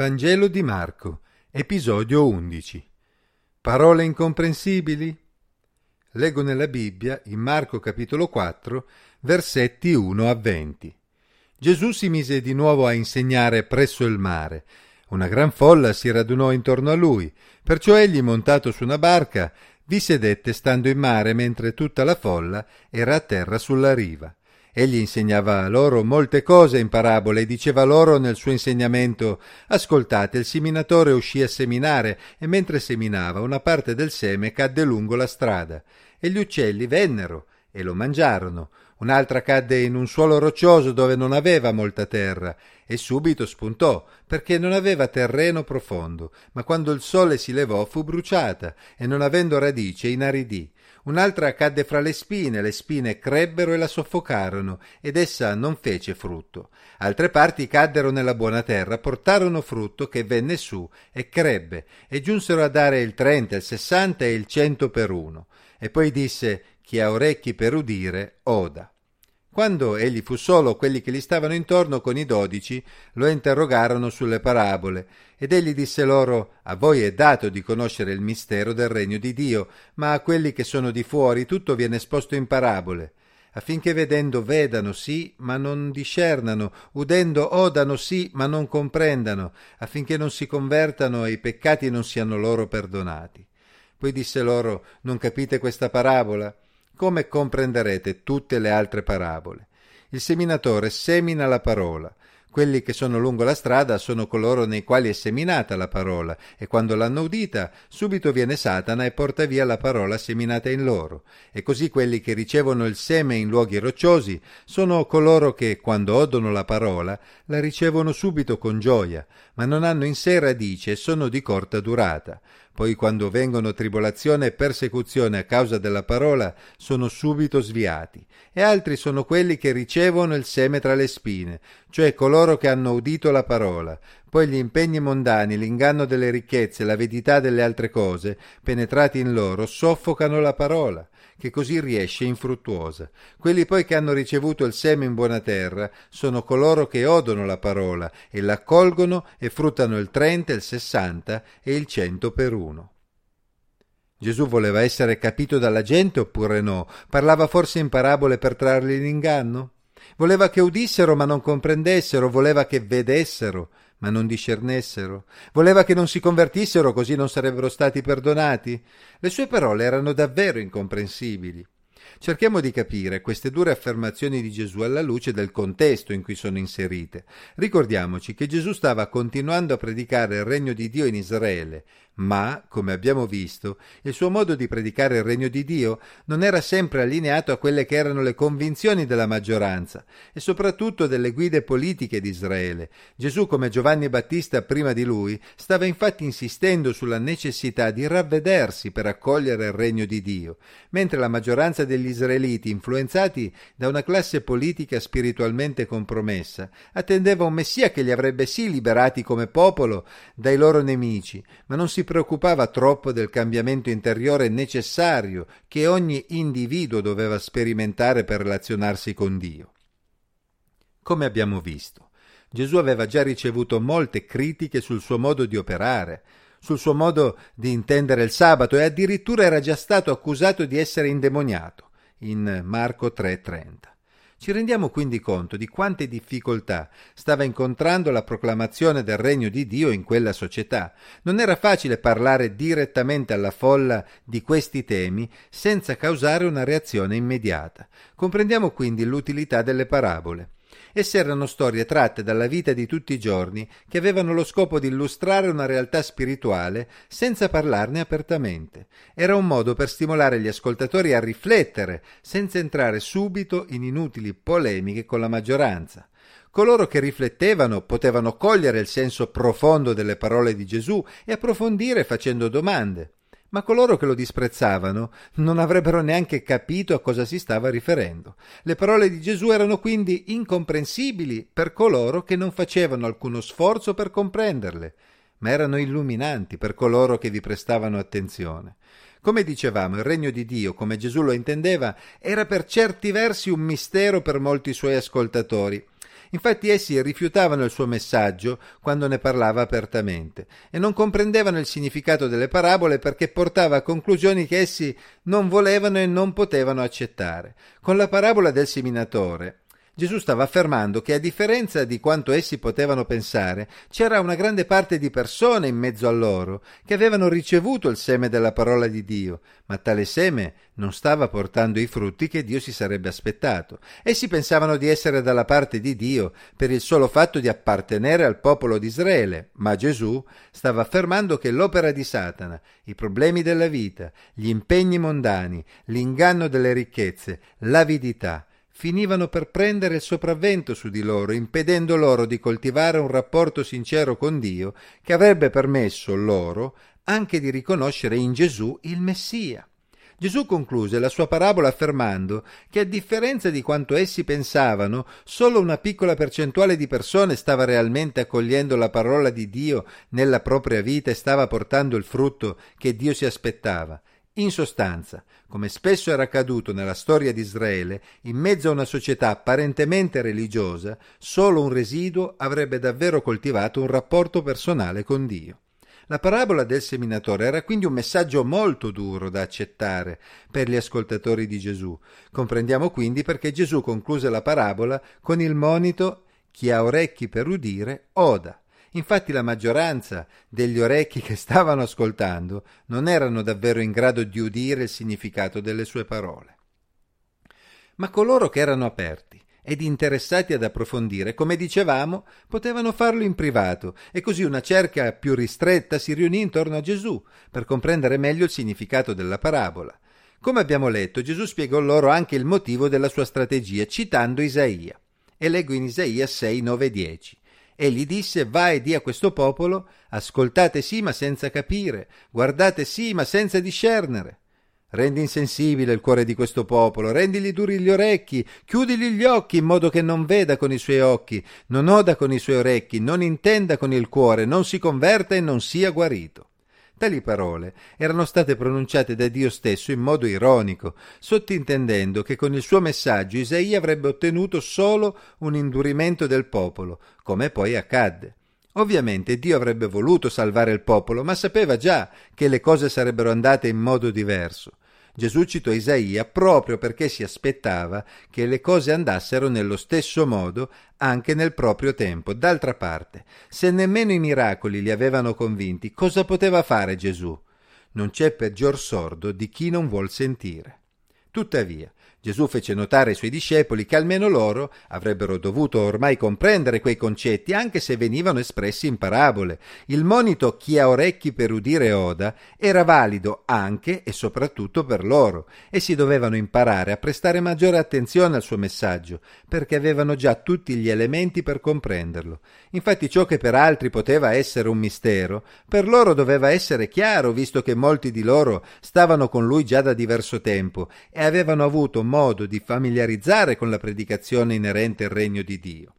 Vangelo di Marco, episodio 11. Parole incomprensibili? Leggo nella Bibbia, in Marco capitolo 4, versetti 1 a 20. Gesù si mise di nuovo a insegnare presso il mare. Una gran folla si radunò intorno a lui, perciò egli, montato su una barca, vi sedette stando in mare mentre tutta la folla era a terra sulla riva. Egli insegnava loro molte cose in parabole e diceva loro nel suo insegnamento Ascoltate, il seminatore uscì a seminare e mentre seminava una parte del seme cadde lungo la strada e gli uccelli vennero e lo mangiarono. Un'altra cadde in un suolo roccioso dove non aveva molta terra e subito spuntò perché non aveva terreno profondo, ma quando il sole si levò fu bruciata e non avendo radice inaridì. Un'altra cadde fra le spine, le spine crebbero e la soffocarono, ed essa non fece frutto. Altre parti caddero nella buona terra, portarono frutto che venne su e crebbe, e giunsero a dare il trenta, il sessanta e il cento per uno. E poi disse chi ha orecchi per udire, oda. Quando egli fu solo, quelli che gli stavano intorno con i dodici lo interrogarono sulle parabole, ed egli disse loro A voi è dato di conoscere il mistero del regno di Dio, ma a quelli che sono di fuori tutto viene esposto in parabole, affinché vedendo vedano sì, ma non discernano, udendo odano sì, ma non comprendano, affinché non si convertano e i peccati non siano loro perdonati. Poi disse loro Non capite questa parabola? Come comprenderete tutte le altre parabole. Il seminatore semina la parola. Quelli che sono lungo la strada sono coloro nei quali è seminata la parola, e quando l'hanno udita, subito viene Satana e porta via la parola seminata in loro. E così quelli che ricevono il seme in luoghi rocciosi sono coloro che, quando odono la parola, la ricevono subito con gioia, ma non hanno in sé radice e sono di corta durata. Poi quando vengono tribolazione e persecuzione a causa della parola, sono subito sviati. E altri sono quelli che ricevono il seme tra le spine, cioè coloro che hanno udito la parola. Poi gli impegni mondani, l'inganno delle ricchezze, l'avidità delle altre cose, penetrati in loro, soffocano la parola che così riesce infruttuosa. Quelli poi che hanno ricevuto il seme in buona terra sono coloro che odono la parola e l'accolgono e fruttano il trenta, il sessanta e il cento per uno. Gesù voleva essere capito dalla gente oppure no? Parlava forse in parabole per trarli in inganno? Voleva che udissero ma non comprendessero, voleva che vedessero ma non discernessero. Voleva che non si convertissero così non sarebbero stati perdonati. Le sue parole erano davvero incomprensibili. Cerchiamo di capire queste dure affermazioni di Gesù alla luce del contesto in cui sono inserite. Ricordiamoci che Gesù stava continuando a predicare il regno di Dio in Israele, ma, come abbiamo visto, il suo modo di predicare il regno di Dio non era sempre allineato a quelle che erano le convinzioni della maggioranza e soprattutto delle guide politiche di Israele. Gesù, come Giovanni Battista prima di lui, stava infatti insistendo sulla necessità di ravvedersi per accogliere il regno di Dio, mentre la maggioranza degli israeliti, influenzati da una classe politica spiritualmente compromessa, attendeva un Messia che li avrebbe sì liberati come popolo dai loro nemici, ma non si preoccupava troppo del cambiamento interiore necessario che ogni individuo doveva sperimentare per relazionarsi con Dio. Come abbiamo visto, Gesù aveva già ricevuto molte critiche sul suo modo di operare, sul suo modo di intendere il sabato e addirittura era già stato accusato di essere indemoniato in Marco 3:30. Ci rendiamo quindi conto di quante difficoltà stava incontrando la proclamazione del regno di Dio in quella società. Non era facile parlare direttamente alla folla di questi temi senza causare una reazione immediata. Comprendiamo quindi l'utilità delle parabole. Esse erano storie tratte dalla vita di tutti i giorni che avevano lo scopo di illustrare una realtà spirituale senza parlarne apertamente. Era un modo per stimolare gli ascoltatori a riflettere senza entrare subito in inutili polemiche con la maggioranza. Coloro che riflettevano potevano cogliere il senso profondo delle parole di Gesù e approfondire facendo domande ma coloro che lo disprezzavano non avrebbero neanche capito a cosa si stava riferendo. Le parole di Gesù erano quindi incomprensibili per coloro che non facevano alcuno sforzo per comprenderle, ma erano illuminanti per coloro che vi prestavano attenzione. Come dicevamo, il regno di Dio, come Gesù lo intendeva, era per certi versi un mistero per molti suoi ascoltatori, Infatti essi rifiutavano il suo messaggio quando ne parlava apertamente e non comprendevano il significato delle parabole perché portava a conclusioni che essi non volevano e non potevano accettare. Con la parabola del seminatore Gesù stava affermando che a differenza di quanto essi potevano pensare, c'era una grande parte di persone in mezzo a loro che avevano ricevuto il seme della parola di Dio, ma tale seme non stava portando i frutti che Dio si sarebbe aspettato. Essi pensavano di essere dalla parte di Dio per il solo fatto di appartenere al popolo di Israele, ma Gesù stava affermando che l'opera di Satana, i problemi della vita, gli impegni mondani, l'inganno delle ricchezze, l'avidità, finivano per prendere il sopravvento su di loro, impedendo loro di coltivare un rapporto sincero con Dio che avrebbe permesso loro anche di riconoscere in Gesù il Messia. Gesù concluse la sua parabola affermando che a differenza di quanto essi pensavano, solo una piccola percentuale di persone stava realmente accogliendo la parola di Dio nella propria vita e stava portando il frutto che Dio si aspettava. In sostanza, come spesso era accaduto nella storia di Israele, in mezzo a una società apparentemente religiosa, solo un residuo avrebbe davvero coltivato un rapporto personale con Dio. La parabola del seminatore era quindi un messaggio molto duro da accettare per gli ascoltatori di Gesù. Comprendiamo quindi perché Gesù concluse la parabola con il monito chi ha orecchi per udire oda. Infatti la maggioranza degli orecchi che stavano ascoltando non erano davvero in grado di udire il significato delle sue parole. Ma coloro che erano aperti ed interessati ad approfondire, come dicevamo, potevano farlo in privato e così una cerca più ristretta si riunì intorno a Gesù per comprendere meglio il significato della parabola. Come abbiamo letto, Gesù spiegò loro anche il motivo della sua strategia citando Isaia. E leggo in Isaia 6, 9, 10. Egli disse Va e di a questo popolo ascoltate sì ma senza capire, guardate sì ma senza discernere. Rendi insensibile il cuore di questo popolo, rendigli duri gli orecchi, chiudigli gli occhi in modo che non veda con i suoi occhi, non oda con i suoi orecchi, non intenda con il cuore, non si converta e non sia guarito. Tali parole erano state pronunciate da Dio stesso in modo ironico, sottintendendo che con il suo messaggio Isaia avrebbe ottenuto solo un indurimento del popolo, come poi accadde. Ovviamente Dio avrebbe voluto salvare il popolo, ma sapeva già che le cose sarebbero andate in modo diverso. Gesù citò Isaia proprio perché si aspettava che le cose andassero nello stesso modo anche nel proprio tempo. D'altra parte, se nemmeno i miracoli li avevano convinti, cosa poteva fare Gesù? Non c'è peggior sordo di chi non vuol sentire. Tuttavia, Gesù fece notare ai suoi discepoli che almeno loro avrebbero dovuto ormai comprendere quei concetti anche se venivano espressi in parabole. Il monito chi ha orecchi per udire oda era valido anche e soprattutto per loro e si dovevano imparare a prestare maggiore attenzione al suo messaggio perché avevano già tutti gli elementi per comprenderlo. Infatti ciò che per altri poteva essere un mistero, per loro doveva essere chiaro visto che molti di loro stavano con lui già da diverso tempo e avevano avuto modo di familiarizzare con la predicazione inerente al regno di Dio.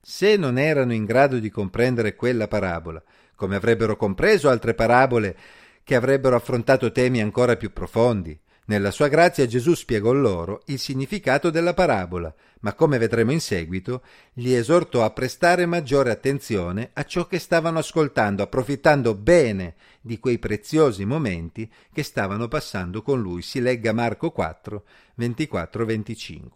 Se non erano in grado di comprendere quella parabola, come avrebbero compreso altre parabole che avrebbero affrontato temi ancora più profondi, nella sua grazia Gesù spiegò loro il significato della parabola, ma come vedremo in seguito, li esortò a prestare maggiore attenzione a ciò che stavano ascoltando, approfittando bene di quei preziosi momenti che stavano passando con lui. Si legga Marco 4, 24-25.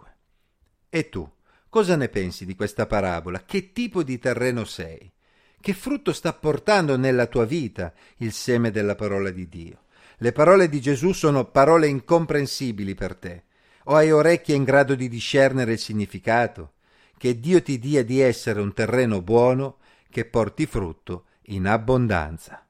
E tu, cosa ne pensi di questa parabola? Che tipo di terreno sei? Che frutto sta portando nella tua vita il seme della parola di Dio? Le parole di Gesù sono parole incomprensibili per te. O hai orecchie in grado di discernere il significato? Che Dio ti dia di essere un terreno buono che porti frutto in abbondanza.